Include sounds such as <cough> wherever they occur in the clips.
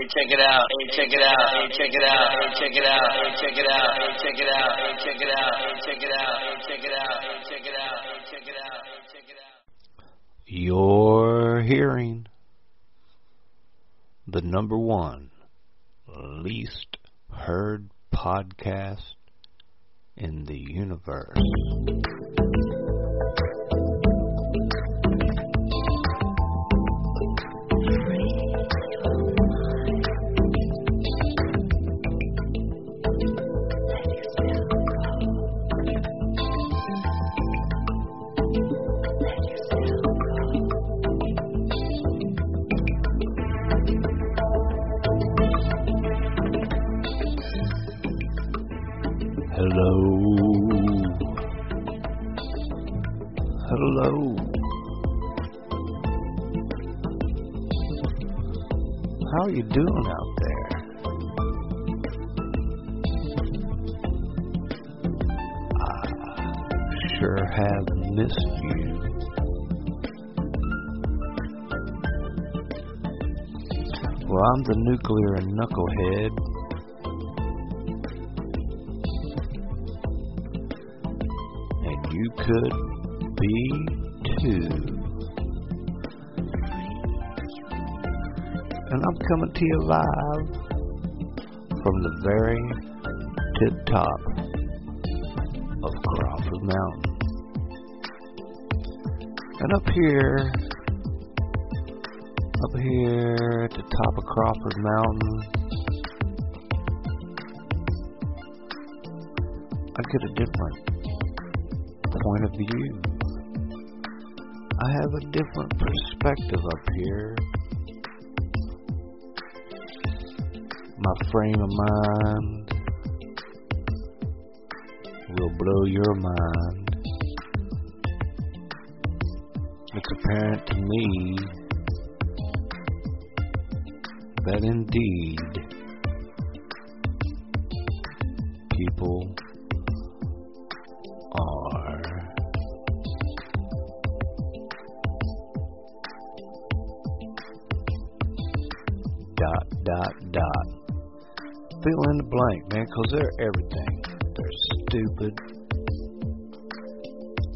Hey, check it out. Hey, check it out. Hey, check it out. Hey, check it out. Hey, check it out. Hey, check it out. Hey, check it out. Hey, check it out. Hey, check it out. Hey, check it out. Hey, check it out. Hey, check it out. You're hearing the number one least heard podcast in the universe. Are you doing out there? I sure have missed you. Well, I'm the nuclear knucklehead and you could be too. Coming to you live from the very tip top of Crawford Mountain. And up here, up here at the top of Crawford Mountain, I get a different point of view. I have a different perspective up here. My frame of mind will blow your mind. It's apparent to me that indeed people they're everything. They're stupid.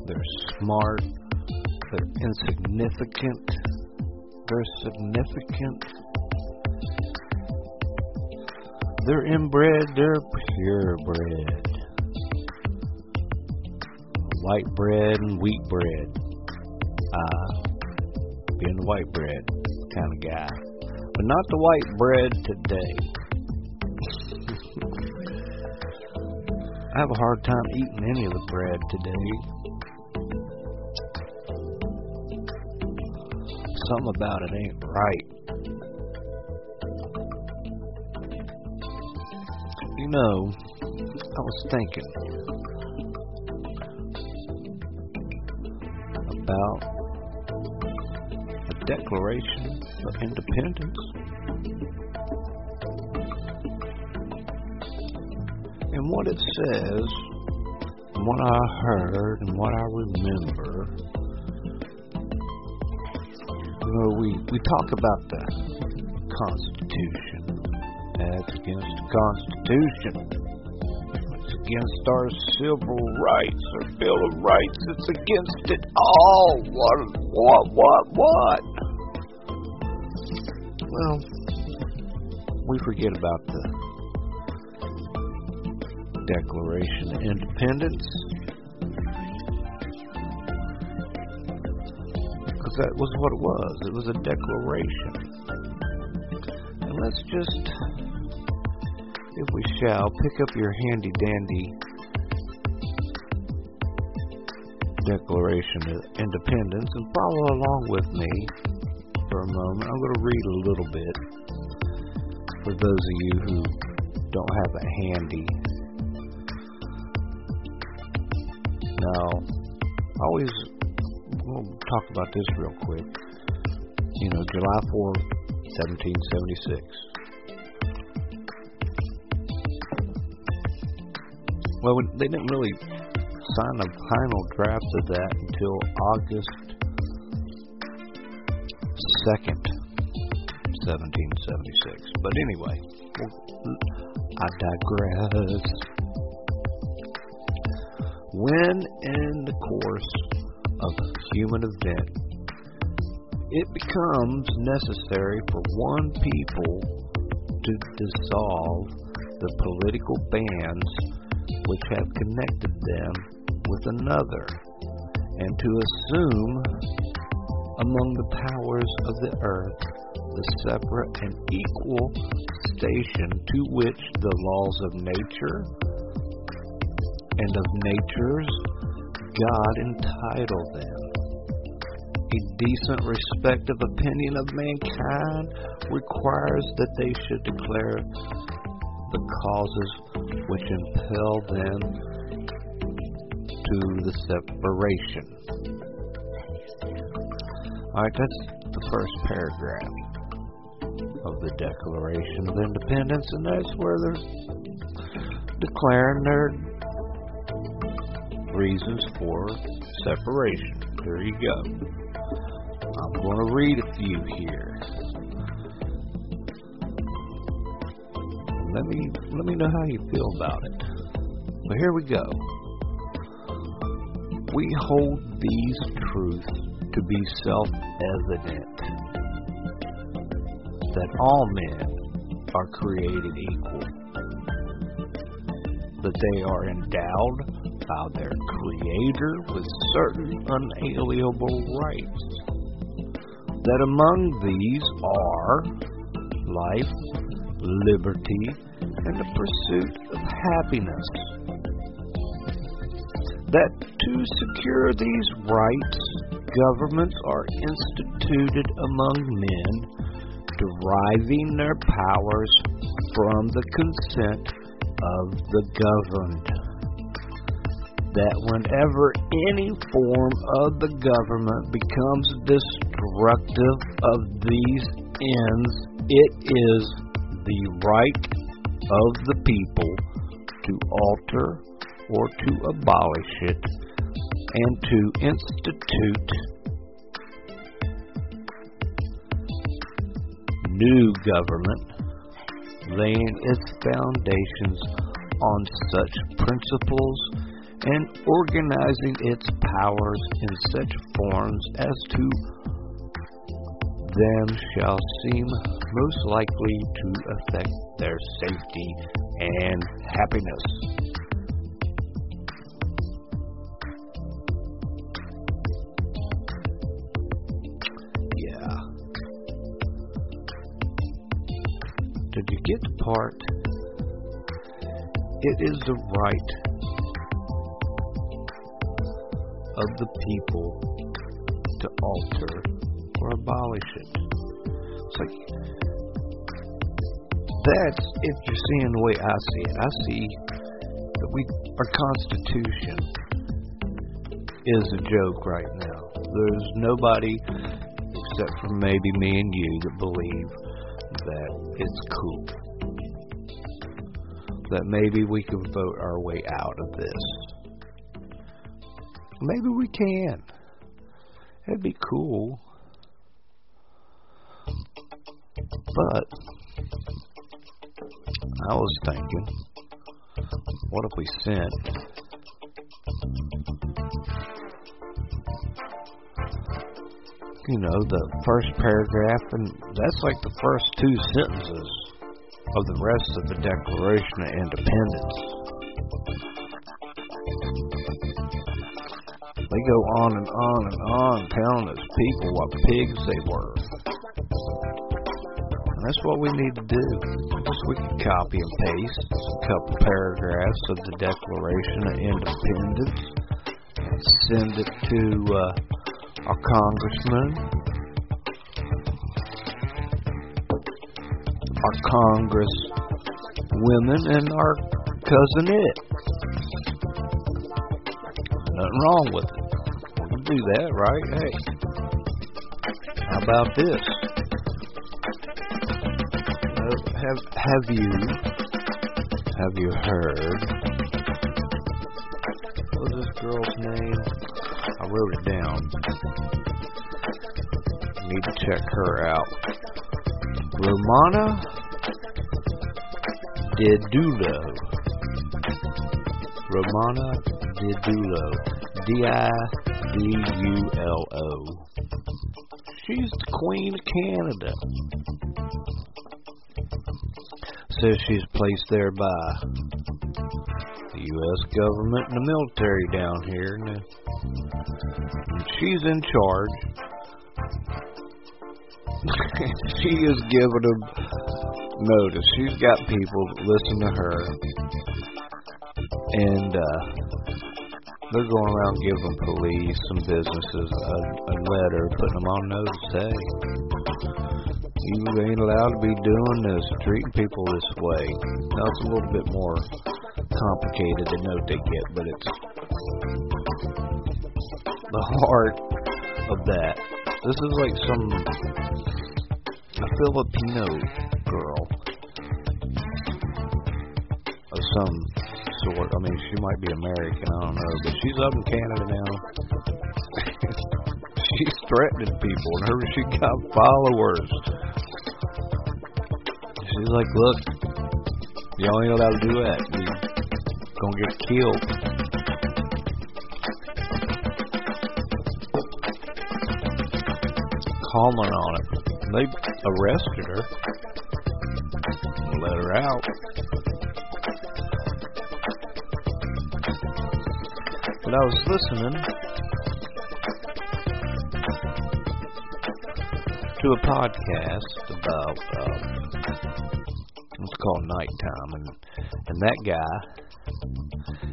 They're smart. They're insignificant. They're significant. They're inbred. They're purebred. White bread and wheat bread. Uh, being white bread kind of guy. But not the white bread today. Have a hard time eating any of the bread today. Something about it ain't right. You know, I was thinking about the Declaration of Independence. What it says, and what I heard, and what I remember. You know, we, we talk about the Constitution. That's against the Constitution It's against our civil rights, our Bill of Rights. It's against it all. What, what, what, what? Well, we forget about the Declaration of Independence. Because that was what it was. It was a declaration. And let's just if we shall, pick up your handy dandy Declaration of Independence and follow along with me for a moment. I'm going to read a little bit for those of you who don't have it handy. Now, I always, we'll talk about this real quick. You know, July 4, 1776. Well, they didn't really sign a final draft of that until August 2nd, 1776. But anyway, I digress. When in the course of a human event, it becomes necessary for one people to dissolve the political bands which have connected them with another, and to assume among the powers of the earth the separate and equal station to which the laws of nature and of natures God entitle them. A decent respect of opinion of mankind requires that they should declare the causes which impel them to the separation. Alright, that's the first paragraph of the Declaration of Independence, and that's where they're declaring their reasons for separation. There you go. I'm going to read a few here. Let me let me know how you feel about it. But here we go. We hold these truths to be self-evident that all men are created equal, that they are endowed by their Creator with certain unalienable rights. That among these are life, liberty, and the pursuit of happiness. That to secure these rights, governments are instituted among men, deriving their powers from the consent of the governed that whenever any form of the government becomes destructive of these ends, it is the right of the people to alter or to abolish it and to institute new government laying its foundations on such principles and organizing its powers in such forms as to them shall seem most likely to affect their safety and happiness. Yeah. Did you get the part? It is the right of the people to alter or abolish it. It's like that's if you're seeing the way I see it. I see that we our Constitution is a joke right now. There's nobody except for maybe me and you that believe that it's cool. That maybe we can vote our way out of this. Maybe we can. It'd be cool. But I was thinking, what if we sent you know, the first paragraph, and that's like the first two sentences of the rest of the Declaration of Independence. Go on and on and on telling us people what pigs they were. And that's what we need to do. Just we can copy and paste a couple paragraphs of the Declaration of Independence send it to uh, our congressman, our congresswomen, and our cousin it. Nothing wrong with it We can do that, right? Hey, how about this? Uh, have have you have you heard? What was this girl's name? I wrote it down. Need to check her out. Romana Didulo. Romana Didulo. D I D U L O. She's the Queen of Canada. Says she's placed there by the U.S. government and the military down here. And she's in charge. <laughs> she is giving them notice. She's got people that listen to her. And uh, they're going around giving police and businesses a, a letter, putting them on notice. Hey, you ain't allowed to be doing this, treating people this way. Now it's a little bit more complicated than note they get, but it's the heart of that. This is like some a Filipino girl of some sort. I mean, she might be American, I don't know, but she's up in Canada now. <laughs> she's threatening people, and her she got followers. She's like, look, y'all ain't allowed to do that. You're gonna get killed. Comment on it. They arrested her, let her out. But I was listening to a podcast about um, it's called Nighttime, and and that guy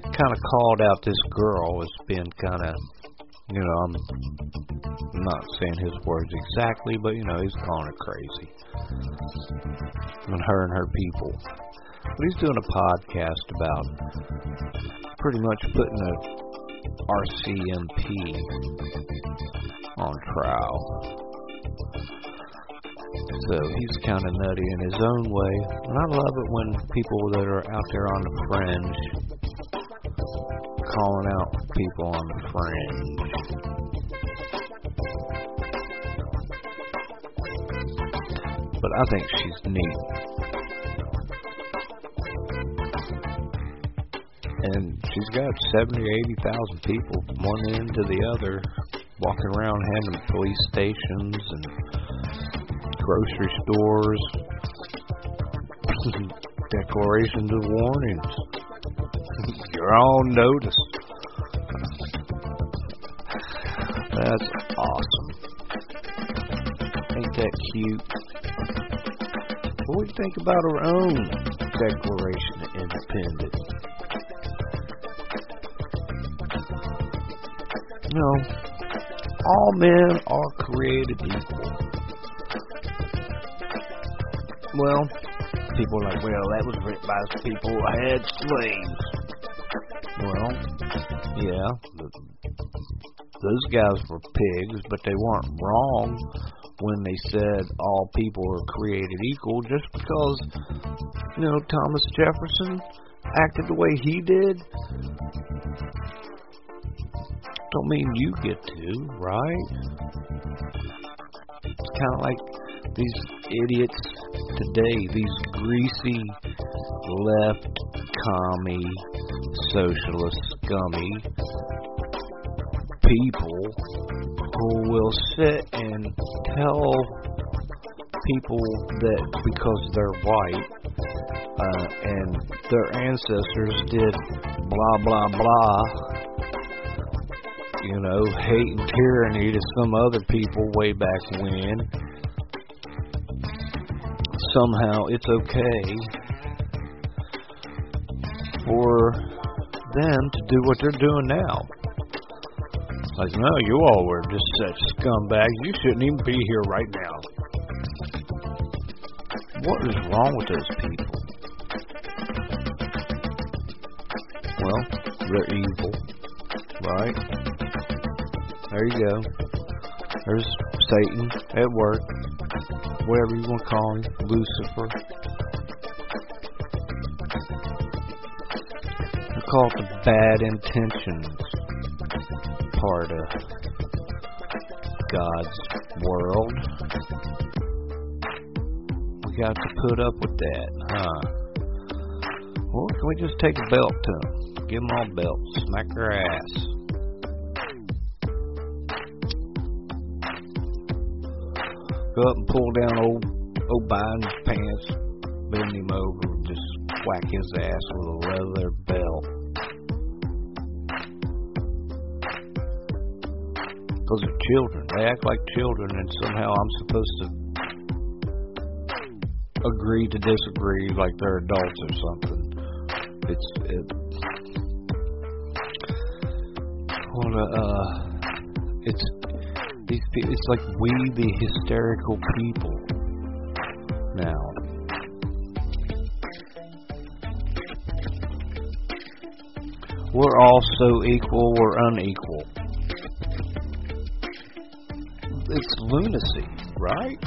kind of called out this girl as being kind of, you know, I'm not saying his words exactly, but you know, he's calling her crazy. And her and her people. But he's doing a podcast about pretty much putting a RCMP on trial. So he's kind of nutty in his own way. And I love it when people that are out there on the fringe calling out people on the fringe. but I think she's neat. She's got 70 or 80,000 people, from one end to the other, walking around handing police stations and grocery stores <laughs> declarations of warnings. <laughs> You're on notice. That's awesome. Ain't that cute? What do you think about our own Declaration of Independence? No, all men are created equal. Well, people are like, well, that was written by people who had slaves. Well, yeah, those guys were pigs, but they weren't wrong when they said all people are created equal just because, you know, Thomas Jefferson acted the way he did. Mean you get to, right? It's kind of like these idiots today, these greasy left commie socialist scummy people who will sit and tell people that because they're white uh, and their ancestors did blah blah blah, you know, hate and tyranny to some other people way back when. Somehow it's okay for them to do what they're doing now. Like, no, you all were just such scumbags. You shouldn't even be here right now. What is wrong with those people? Well, they're evil, right? There you go. There's Satan at work, whatever you want to call him, Lucifer. They call it the bad intentions part of God's world. We got to put up with that, huh? Or can we just take a belt to them? Give them all belts. Smack their ass. Up and pull down old old Biden's pants, bend him over, and just whack his ass with a leather belt. Because they're children. They act like children, and somehow I'm supposed to agree to disagree like they're adults or something. It's it. What a, uh, it's these. pe- It's like we, the hysterical people. Now, we're all so equal. We're unequal. It's lunacy, right?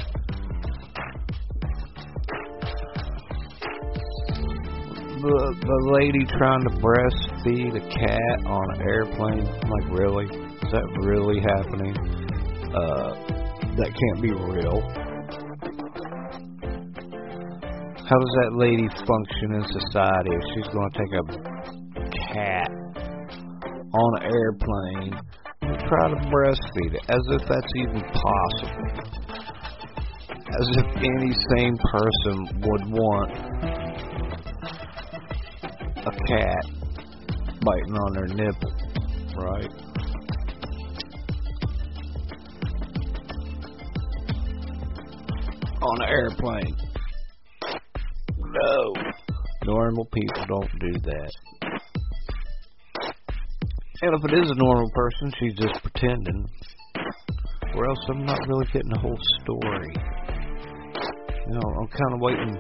the the lady trying to breastfeed a cat on an airplane. I'm like, really? Is that really happening? Uh, that can't be real. How does that lady function in society if she's going to take a cat on an airplane and try to breastfeed it? As if that's even possible. As if any sane person would want a cat biting on their nipple, right? On an airplane. No. Normal people don't do that. And if it is a normal person, she's just pretending. Or else I'm not really getting the whole story. You know, I'm kind of waiting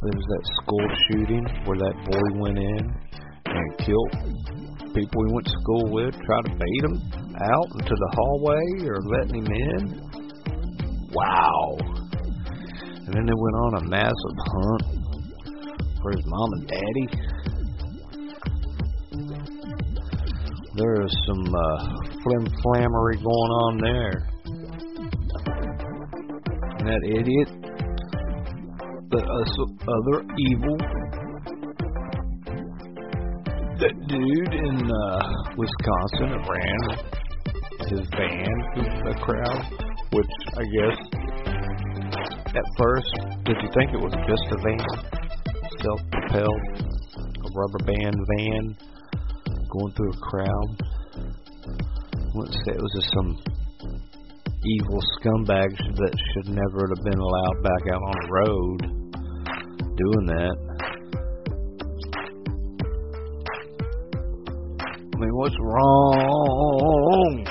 there was that school shooting where that boy went in and killed people he went to school with, tried to bait him out into the hallway or letting him in. Wow. And then they went on a massive hunt for his mom and daddy. There is some uh, flim flammery going on there. And that idiot the uh, other evil. That dude in uh, Wisconsin that ran his van through the crowd, which I guess at first, did you think it was just a van? Self propelled, a rubber band van going through a crowd? I wouldn't say it was just some evil scumbags that should never have been allowed back out on the road doing that. I mean, what's wrong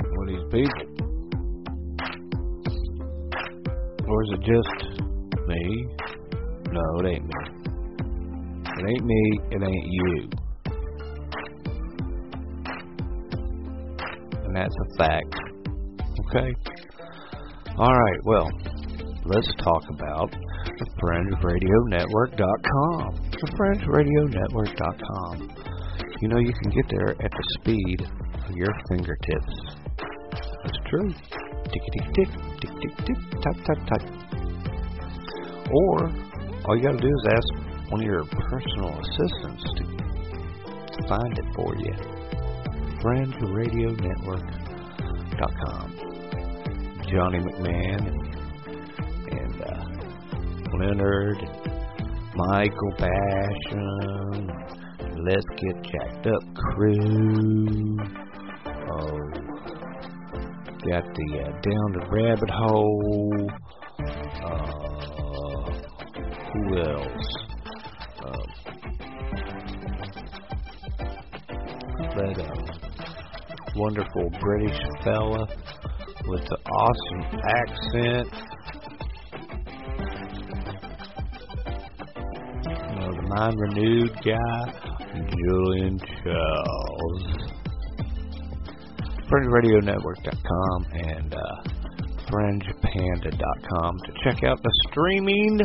with these people? It just me? No, it ain't me. It ain't me, it ain't you. And that's a fact. Okay? Alright, well, let's talk about the FringeRadioNetwork.com. The FringeRadioNetwork.com. You know, you can get there at the speed of your fingertips. That's true. Tick, tick, tick, tick, tick, tap, tap, tap. Or, all you gotta do is ask one of your personal assistants to find it for you. FringeRadioNetwork.com. Johnny McMahon and, and uh, Leonard, and Michael Basham, Let's Get Jacked Up crew. Got the uh, Down the Rabbit Hole. Uh, who else? Um, that uh, wonderful British fella with the awesome accent. Know, the mind renewed guy, Julian Charles. FringeRadioNetwork.com and uh, FringePanda.com to check out the streaming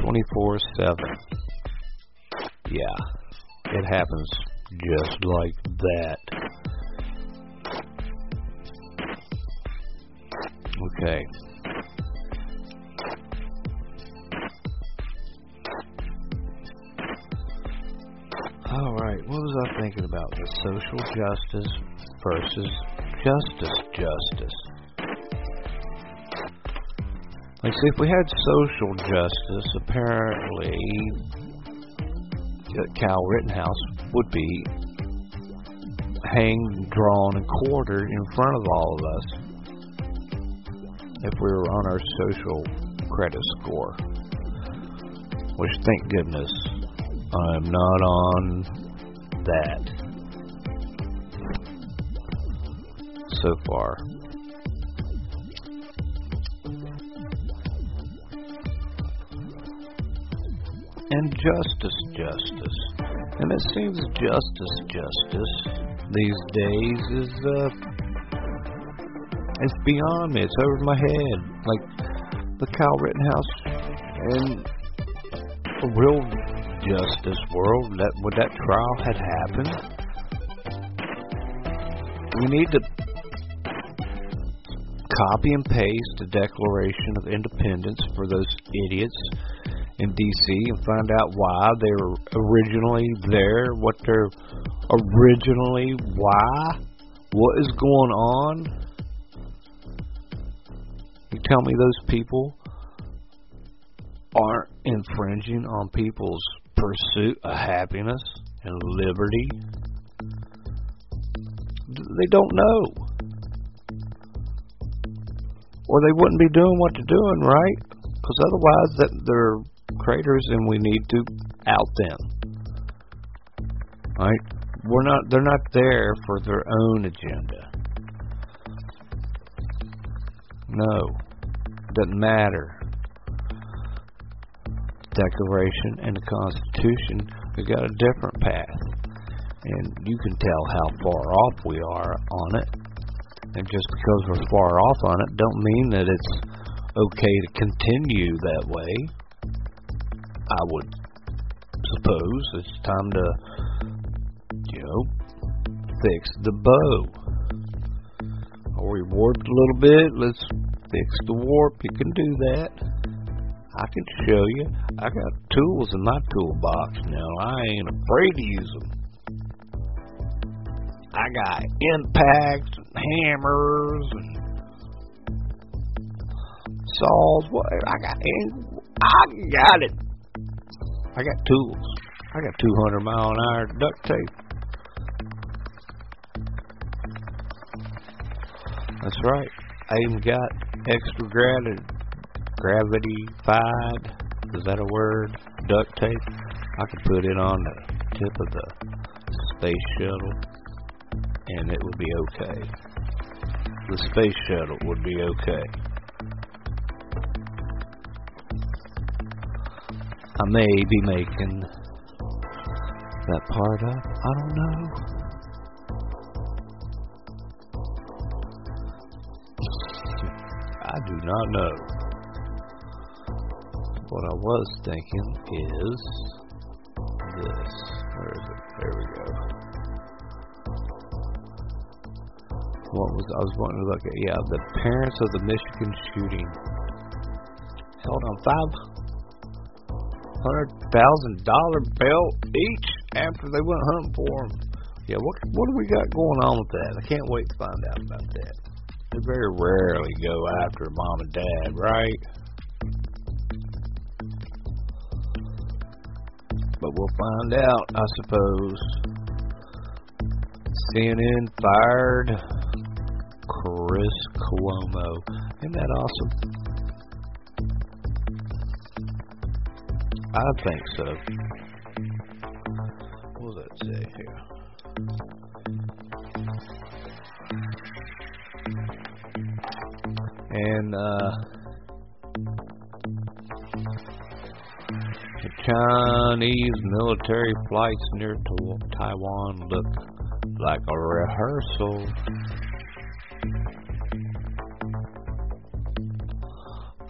24 7. Yeah, it happens just like that. Okay. All right, what was I thinking about? The social justice versus justice justice. Like, see, if we had social justice, apparently uh, Kyle Rittenhouse would be hanged, drawn, and quartered in front of all of us if we were on our social credit score. Which, thank goodness, I'm not on that so far. And justice, justice. And it seems justice, justice these days is uh it's beyond me. It's over my head. Like the Kyle Rittenhouse and real justice world, that would that trial had happened, we need to copy and paste the Declaration of Independence for those idiots in D.C. and find out why they were originally there, what they're originally, why, what is going on. You tell me those people aren't infringing on people's pursuit of happiness and liberty? They don't know. Or they wouldn't be doing what they're doing, right? Because otherwise, that they're traitors, and we need to out them. Right? We're not. They're not there for their own agenda. No, doesn't matter. Declaration and the Constitution, we got a different path, and you can tell how far off we are on it. And just because we're far off on it, don't mean that it's okay to continue that way. I would suppose it's time to, you know, fix the bow. Or we warped a little bit, let's fix the warp. You can do that. I can show you. I got tools in my toolbox now. I ain't afraid to use them. I got impacts and hammers and saws. Whatever. I got. I got it. I got tools. I got 200 mile an hour duct tape. That's right. I even got extra gravity, gravity-fied, is that a word? Duct tape. I could put it on the tip of the space shuttle, and it would be okay. The space shuttle would be okay. I may be making that part up. I don't know. I do not know. What I was thinking is this. Where is it? There we go. What was I was wanting to look at? Yeah, the parents of the Michigan shooting held on five hundred thousand dollar bill each after they went hunting for them. Yeah, what what do we got going on with that? I can't wait to find out about that. They very rarely go after mom and dad, right? But we'll find out, I suppose. CNN fired Chris Cuomo. Isn't that awesome? I think so. What does that say here? And uh, the Chinese military flights near Taiwan look like a rehearsal.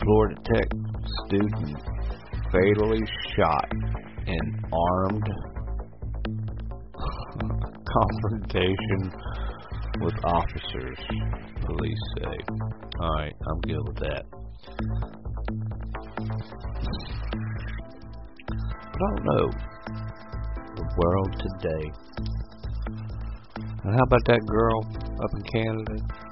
Florida Tech student fatally shot in armed <laughs> confrontation with officers, police say. Alright, I'm good with that. I don't know. The world today. And how about that girl up in Canada?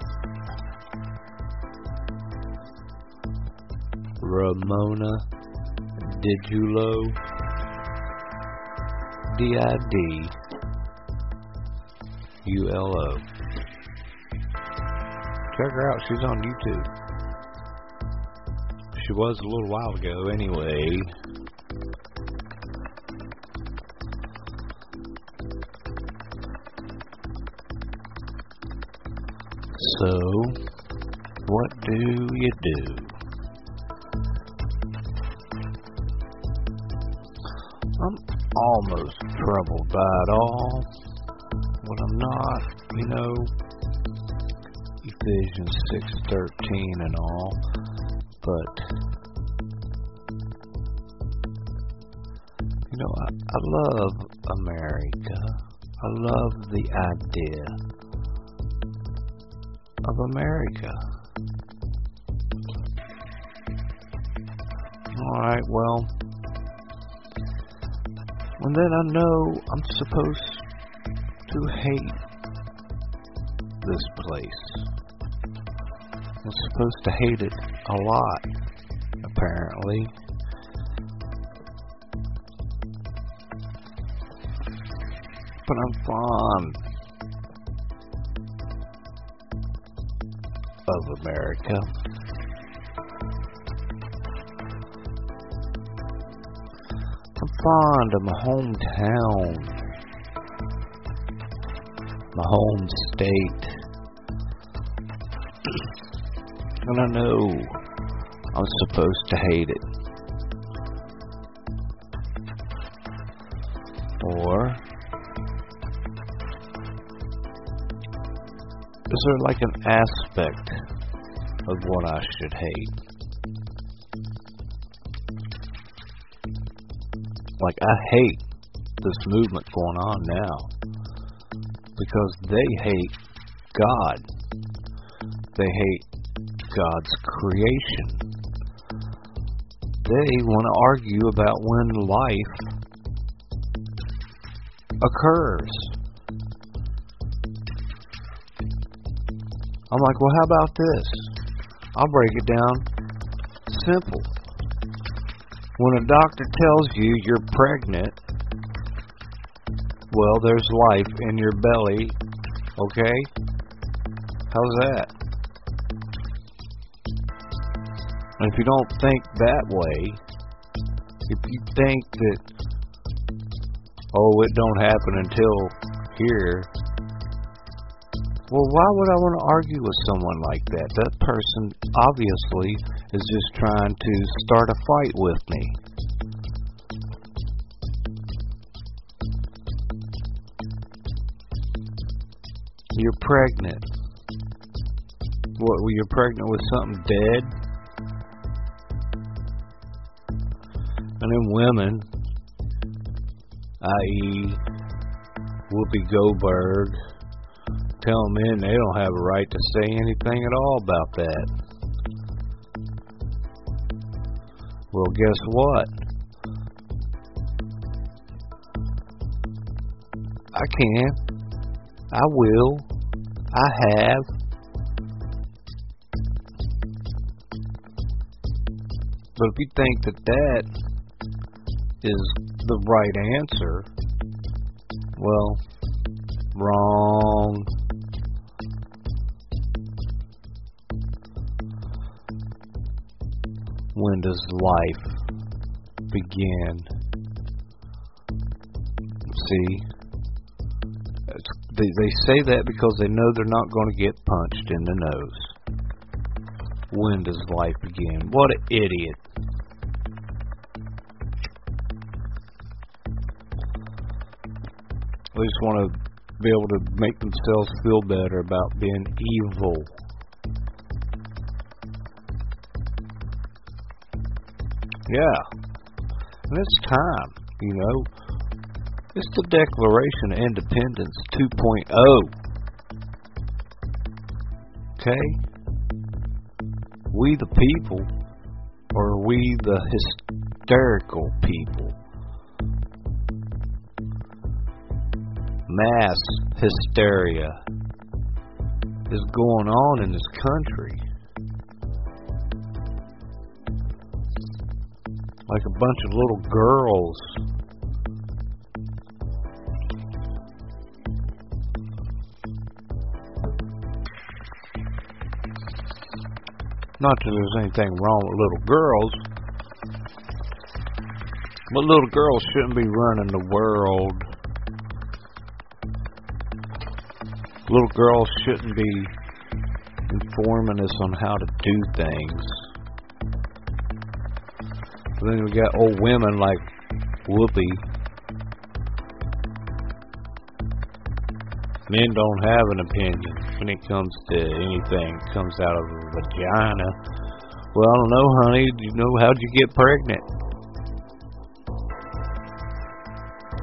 Ramona Didulo. D I D U L O. Check her out. She's on YouTube. She was a little while ago, anyway. So, what do you do? Almost troubled by it all. but I'm not, you know, Ephesians 6:13 and all, but you know, I, I love America. I love the idea of America. Alright, well, and then I know I'm supposed to hate this place. I'm supposed to hate it a lot, apparently. But I'm fond of America. Fond of my hometown, my home state. <clears throat> and I know I'm supposed to hate it. Or is there like an aspect of what I should hate? Like, I hate this movement going on now because they hate God. They hate God's creation. They want to argue about when life occurs. I'm like, well, how about this? I'll break it down simple. When a doctor tells you you're pregnant, well, there's life in your belly, okay? How's that? And if you don't think that way, if you think that, oh, it don't happen until here, well, why would I want to argue with someone like that? That person obviously is just trying to start a fight with me. You're pregnant. What, you're pregnant with something dead? And then women, i.e., Whoopi Goldberg, tell men they don't have a right to say anything at all about that. Well, guess what? I can. I will. I have. But if you think that that is the right answer, well, wrong. When does life begin? See, they, they say that because they know they're not going to get punched in the nose. When does life begin? What an idiot. They just want to be able to make themselves feel better about being evil. Yeah. And it's time, you know. It's the Declaration of Independence 2.0. Okay? We the people, or we the hysterical people? mass hysteria is going on in this country. Like a bunch of little girls Not that there's anything wrong with little girls, but little girls shouldn't be running the world. Little girls shouldn't be informing us on how to do things. Then we got old women like Whoopi. Men don't have an opinion when it comes to anything that comes out of a vagina. Well, I don't know, honey. Do you know how'd you get pregnant?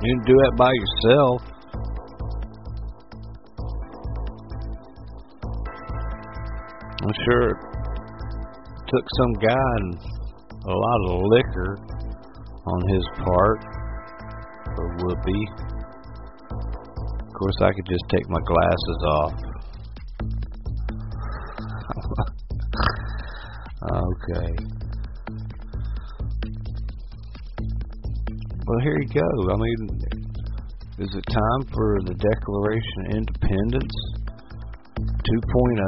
You didn't do that by yourself. I'm sure it took some guy and a lot of liquor on his part for Whoopi. Of course, I could just take my glasses off. <laughs> okay. Well, here you go. I mean, is it time for the Declaration of Independence 2.0?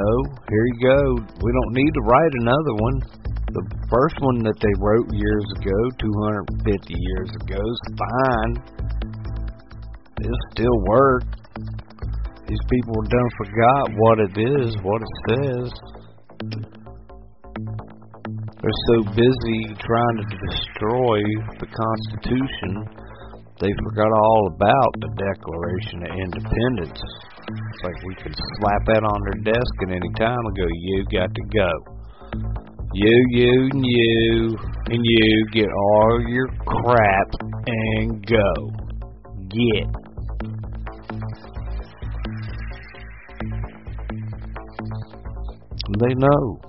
Here you go. We don't need to write another one. First one that they wrote years ago, 250 years ago, is fine. It still work. These people done forgot what it is, what it says. They're so busy trying to destroy the Constitution, they forgot all about the Declaration of Independence. It's like we can slap that on their desk at any time and go, you got to go. You, you, and you, and you get all your crap and go. Get. They know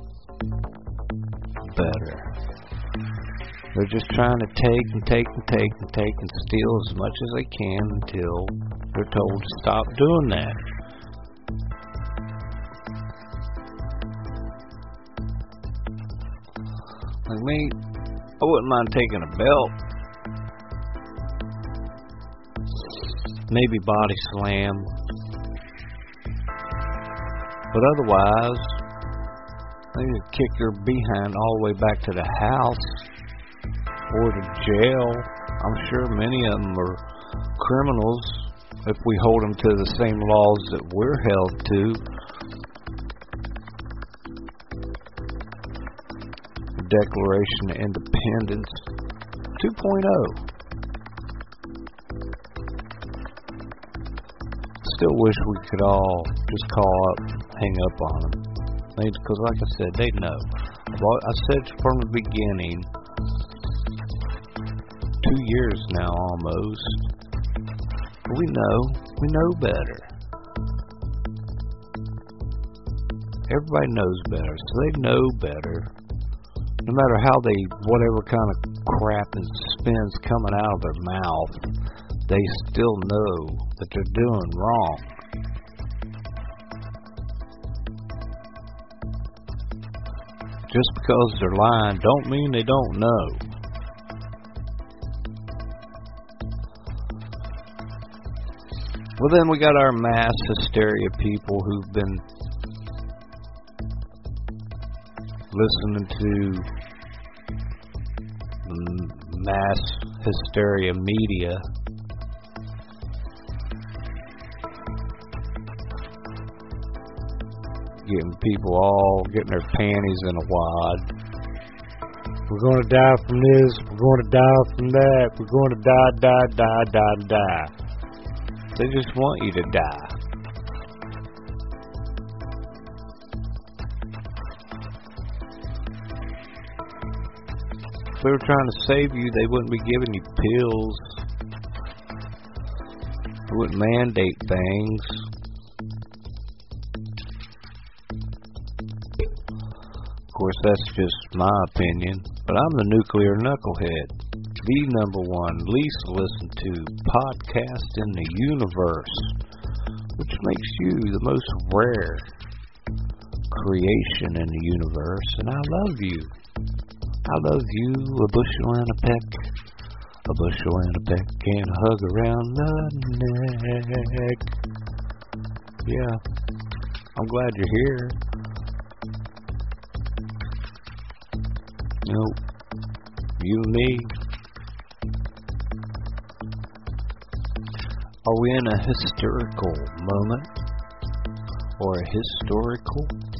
better. They're just trying to take and take and take and take and steal as much as they can until they're told to stop doing that. Like me, I wouldn't mind taking a belt. Maybe body slam. But otherwise, they could kick your behind all the way back to the house or to jail. I'm sure many of them are criminals if we hold them to the same laws that we're held to. Declaration of Independence 2.0. Still wish we could all just call up, hang up on them. Because, like I said, they know. I said from the beginning, two years now almost. We know, we know better. Everybody knows better, so they know better. No matter how they, whatever kind of crap and spins coming out of their mouth, they still know that they're doing wrong. Just because they're lying don't mean they don't know. Well, then we got our mass hysteria people who've been listening to mass hysteria media. Getting people all getting their panties in a wad. We're going to die from this. We're going to die from that. We're going to die, die, die, die, die. They just want you to die. They were trying to save you, they wouldn't be giving you pills. They wouldn't mandate things. Of course, that's just my opinion, but I'm the nuclear knucklehead. the number one least listened to podcast in the universe, which makes you the most rare creation in the universe. And I love you. I love you a bushel and a peck. A bushel and a peck and a hug around the neck. Yeah, I'm glad you're here. You know, you and me. Are we in a hysterical moment? Or a historical?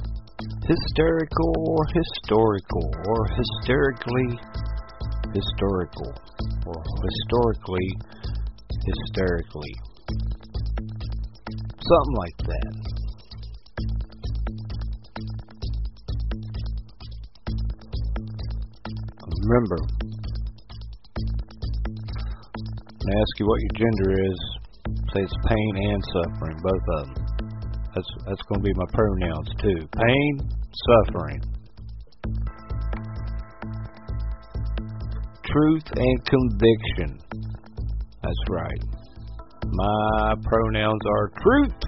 Hysterical or historical? Or hysterically historical? Or historically hysterically? Something like that. Remember, I ask you what your gender is, say it's pain and suffering, both of them. That's that's going to be my pronouns too. Pain, suffering, truth and conviction. That's right. My pronouns are truth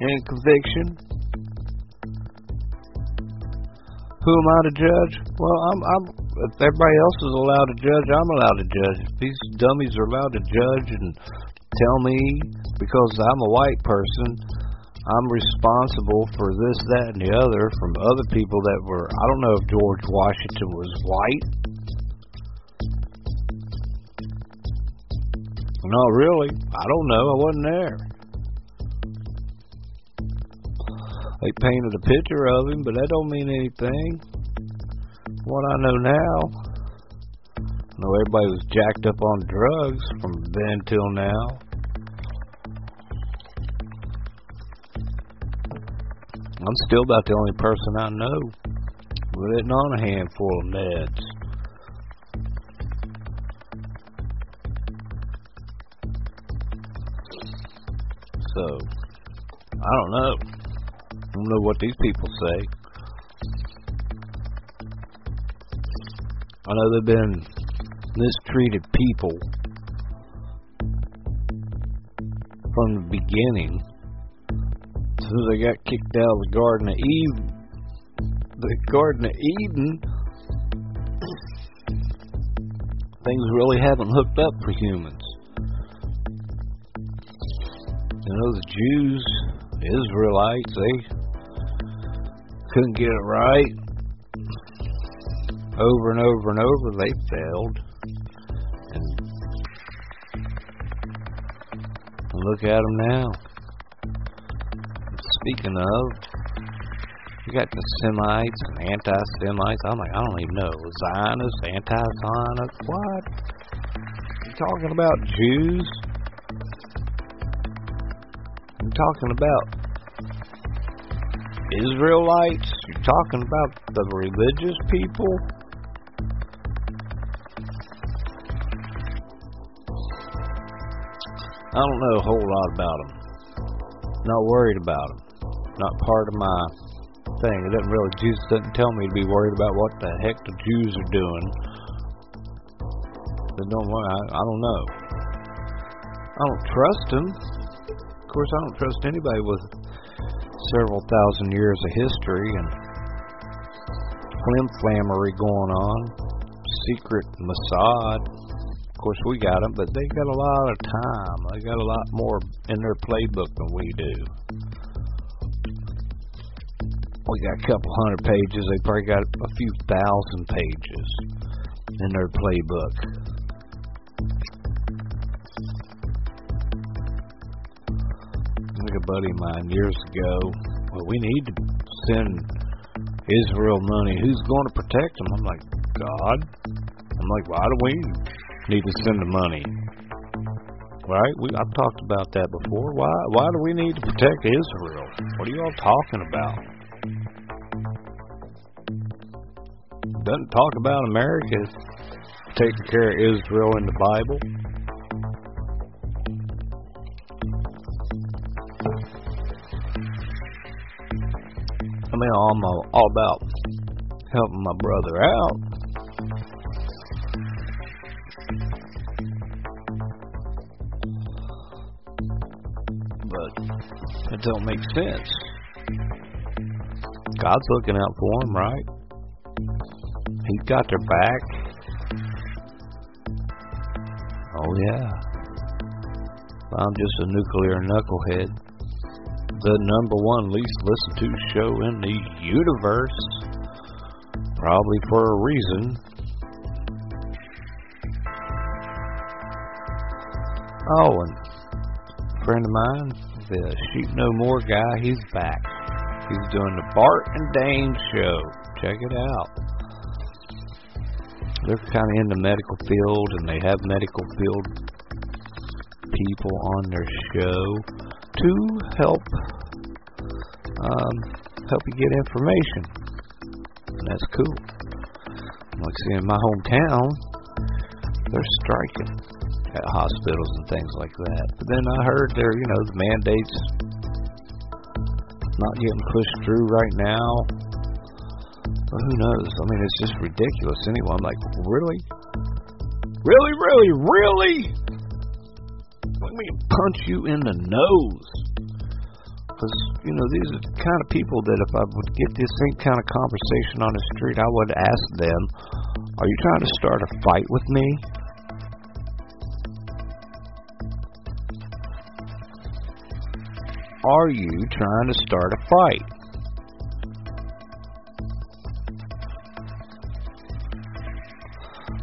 and conviction. Who am I to judge? Well, I'm, I'm. If everybody else is allowed to judge, I'm allowed to judge. If these dummies are allowed to judge and tell me because I'm a white person, I'm responsible for this, that, and the other from other people that were. I don't know if George Washington was white. No, really. I don't know. I wasn't there. They painted a picture of him, but that don't mean anything. What I know now, I know everybody was jacked up on drugs from then till now. I'm still about the only person I know living on a handful of meds. So, I don't know. I don't know what these people say. I know they've been mistreated people from the beginning. As they got kicked out of the Garden of Eden, the Garden of Eden, things really haven't hooked up for humans. You know, the Jews, Israelites, they couldn't get it right. Over and over and over, they failed. And look at them now. Speaking of, you got the Semites and anti-Semites. I'm like, I don't even know. Zionists, anti-Zionists, what? You talking about Jews? I'm talking about Israelites. You're talking about the religious people. I don't know a whole lot about them. Not worried about them. Not part of my thing. It doesn't really. Jesus doesn't tell me to be worried about what the heck the Jews are doing. They don't. I, I don't know. I don't trust them. Of course, I don't trust anybody with several thousand years of history and flim-flammery going on. Secret Mossad. Of course, we got them, but they got a lot of time. They got a lot more in their playbook than we do. We got a couple hundred pages. They probably got a few thousand pages in their playbook. Like a buddy of mine years ago, well, we need to send Israel money. Who's going to protect them? I'm like, God. I'm like, why do we need to send the money? Right? We I've talked about that before. Why why do we need to protect Israel? What are you all talking about? doesn't talk about America taking care of Israel in the Bible. I mean, I'm all about helping my brother out. But it don't make sense. God's looking out for him, right? He's got their back. Oh yeah. I'm just a nuclear knucklehead. The number one least listened to show in the universe. Probably for a reason. Oh, and a friend of mine, the Sheep No More guy, he's back. He's doing the Bart and Dane show. Check it out. They're kind of in the medical field, and they have medical field people on their show to help um, help you get information, and that's cool. Like see, in my hometown, they're striking at hospitals and things like that. But then I heard there, you know, the mandates not getting pushed through right now. But who knows? I mean, it's just ridiculous. Anyway, I'm like, really? Really, really, really? Let me punch you in the nose. Because, you know, these are the kind of people that if I would get this same kind of conversation on the street, I would ask them, Are you trying to start a fight with me? Are you trying to start a fight?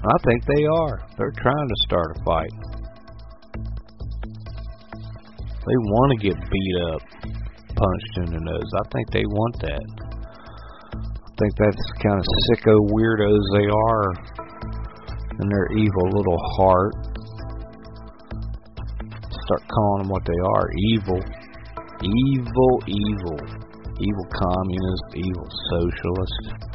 I think they are. They're trying to start a fight. They want to get beat up, punched in the nose. I think they want that. I think that's the kind of sicko weirdos they are in their evil little heart. Start calling them what they are evil. Evil, evil. Evil communist, evil socialist.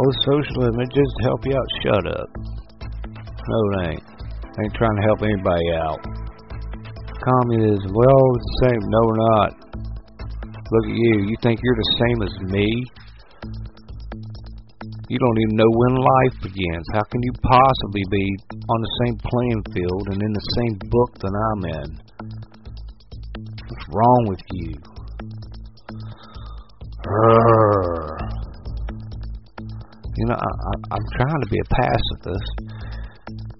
Oh, social it just help you out. Shut up. No, it ain't. ain't trying to help anybody out. Communism, well, the same. No, we're not. Look at you. You think you're the same as me? You don't even know when life begins. How can you possibly be on the same playing field and in the same book that I'm in? What's wrong with you? You know, I, I, I'm trying to be a pacifist,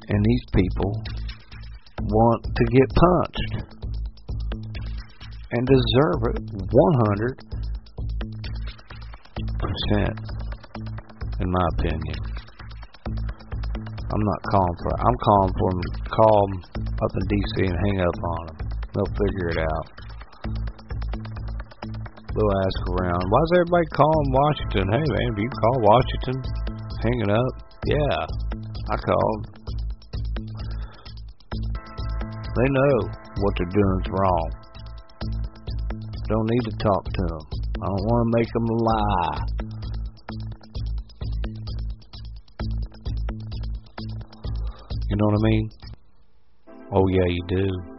and these people want to get punched and deserve it 100% in my opinion. I'm not calling for. it. I'm calling for them to call them up in D.C. and hang up on them. They'll figure it out. They'll ask around. Why is everybody calling Washington? Hey man, do you call Washington? Hanging up? Yeah, I called. They know what they're doing is wrong. Don't need to talk to them. I don't want to make them lie. You know what I mean? Oh, yeah, you do.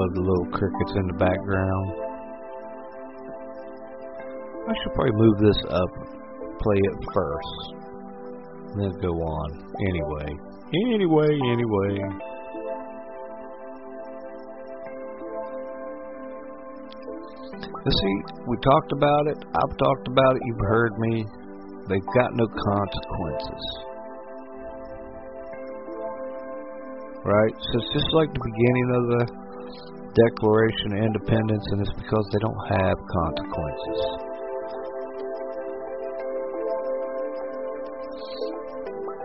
Love the little crickets in the background. I should probably move this up, play it first, then go on. Anyway, anyway, anyway. You see, we talked about it. I've talked about it. You've heard me. They've got no consequences. Right? So it's just like the beginning of the Declaration of Independence, and it's because they don't have consequences.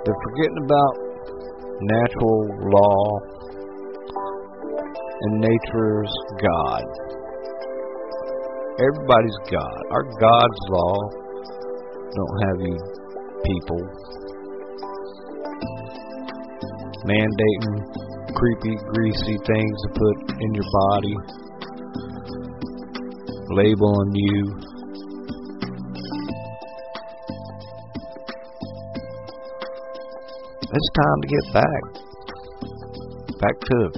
They're forgetting about natural law and nature's God. Everybody's God. Our God's law don't have you people mandating creepy, greasy things to put in your body, labeling you. It's time to get back. Back to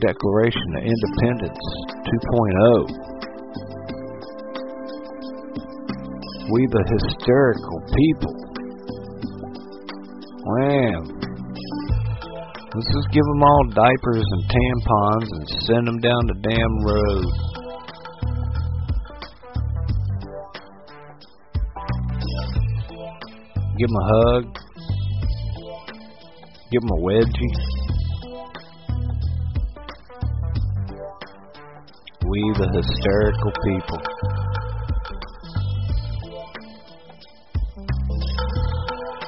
Declaration of Independence 2.0. We the hysterical people. Let's just give them all diapers and tampons and send them down the damn road. Give them a hug. Give them a wedgie. We the hysterical people.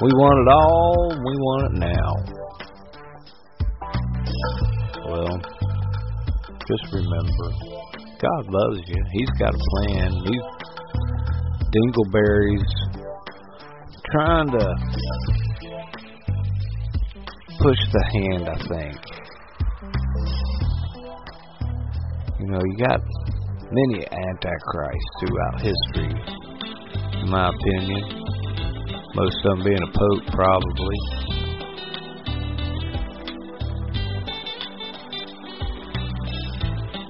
We want it all, we want it now. Just remember, God loves you. He's got a plan. These dingleberries trying to push the hand, I think. You know, you got many antichrists throughout history, in my opinion. Most of them being a pope, probably.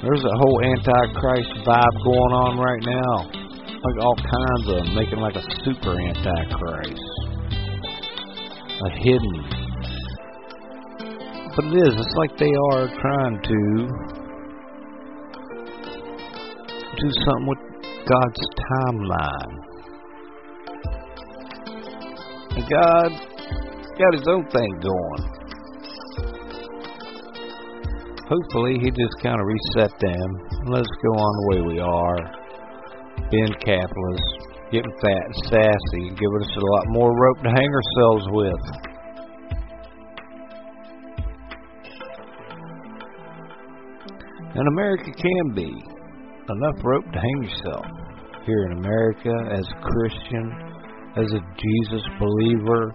There's a whole antichrist vibe going on right now. Like all kinds of making like a super antichrist. A hidden. But it is, it's like they are trying to do something with God's timeline. And God got his own thing going. Hopefully, he just kind of reset them and let us go on the way we are, being capitalists, getting fat and sassy, and giving us a lot more rope to hang ourselves with. And America can be enough rope to hang yourself. Here in America, as a Christian, as a Jesus believer,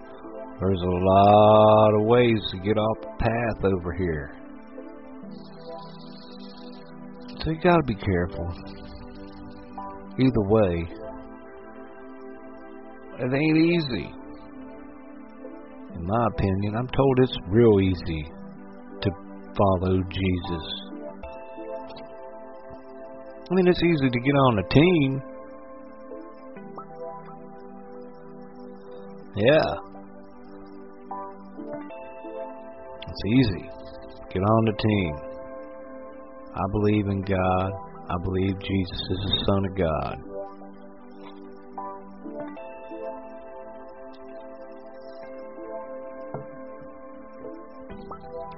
there's a lot of ways to get off the path over here. So you gotta be careful. Either way, it ain't easy. In my opinion, I'm told it's real easy to follow Jesus. I mean, it's easy to get on a team Yeah. It's easy. Get on the team. I believe in God. I believe Jesus is the Son of God.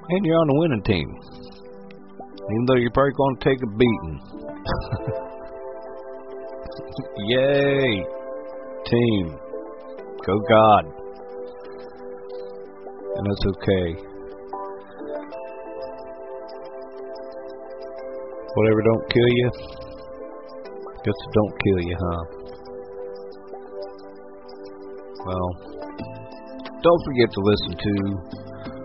And you're on the winning team. Even though you're probably going to take a beating. <laughs> Yay! Team. Go God. And that's okay. Whatever don't kill you, it don't kill you, huh? Well, don't forget to listen to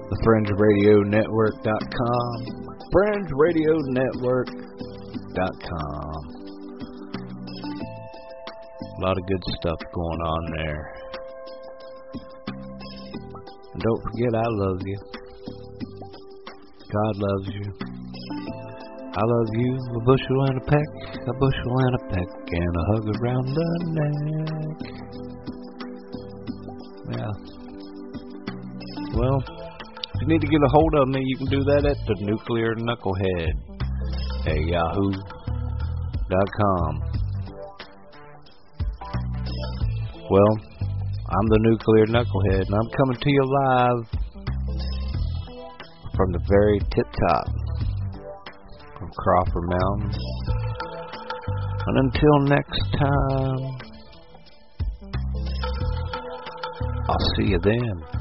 the FringeRadioNetwork.com. FringeRadioNetwork.com. A lot of good stuff going on there. And don't forget, I love you. God loves you. I love you, a bushel and a peck, a bushel and a peck, and a hug around the neck. Yeah. Well, if you need to get a hold of me, you can do that at the Nuclear Knucklehead at yahoo.com. Well, I'm the Nuclear Knucklehead, and I'm coming to you live from the very tip top Crawford Mountain. And until next time, I'll see you then.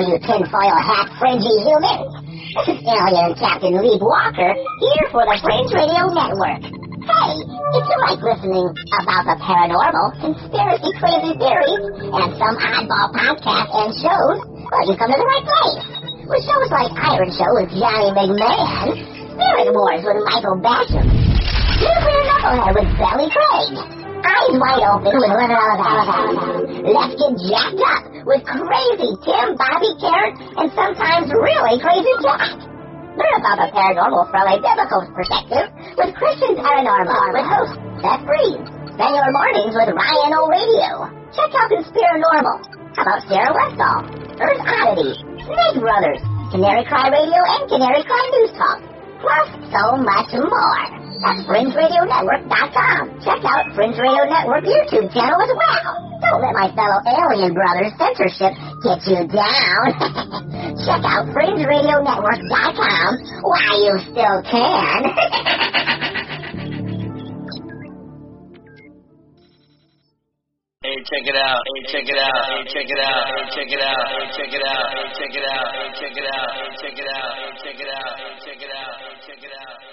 You tinfoil hat fringy humans. <laughs> This is Alien Captain Lee Walker, here for the Fringe Radio Network. Hey, if you like listening about the paranormal, conspiracy crazy theories, and some oddball podcasts and shows, well, you come to the right place. With shows like Iron Show with Johnny McMahon, Spirit Wars with Michael Basham, Nuclear Knucklehead with Belly Craig, Eyes Wide Open with Living on the Let's Get Jacked Up with Crazy Tim, Bobby Karen, and sometimes really crazy Jack. Learn about the paranormal from a biblical perspective with Christian Paranormal with host Seth Breeze. Spend your mornings with Ryan O Radio. Check out Conspiranormal. How about Sarah Westall? Earth Oddity, Snake Brothers, Canary Cry Radio, and Canary Cry News Talk. Plus so much more. That's FringeRadioNetwork.com. Check out Fringe Radio Network YouTube channel as well. Don't let my fellow alien brothers censorship get you down. Check out FringeRadioNetwork.com while you still can. Hey, check it out. Hey, check it out. Hey, check it out. Hey, check it out. Hey, check it out. Hey, check it out. Hey, check it out. Hey, check it out. Hey, check it out. Hey, check it out. Hey, check it out.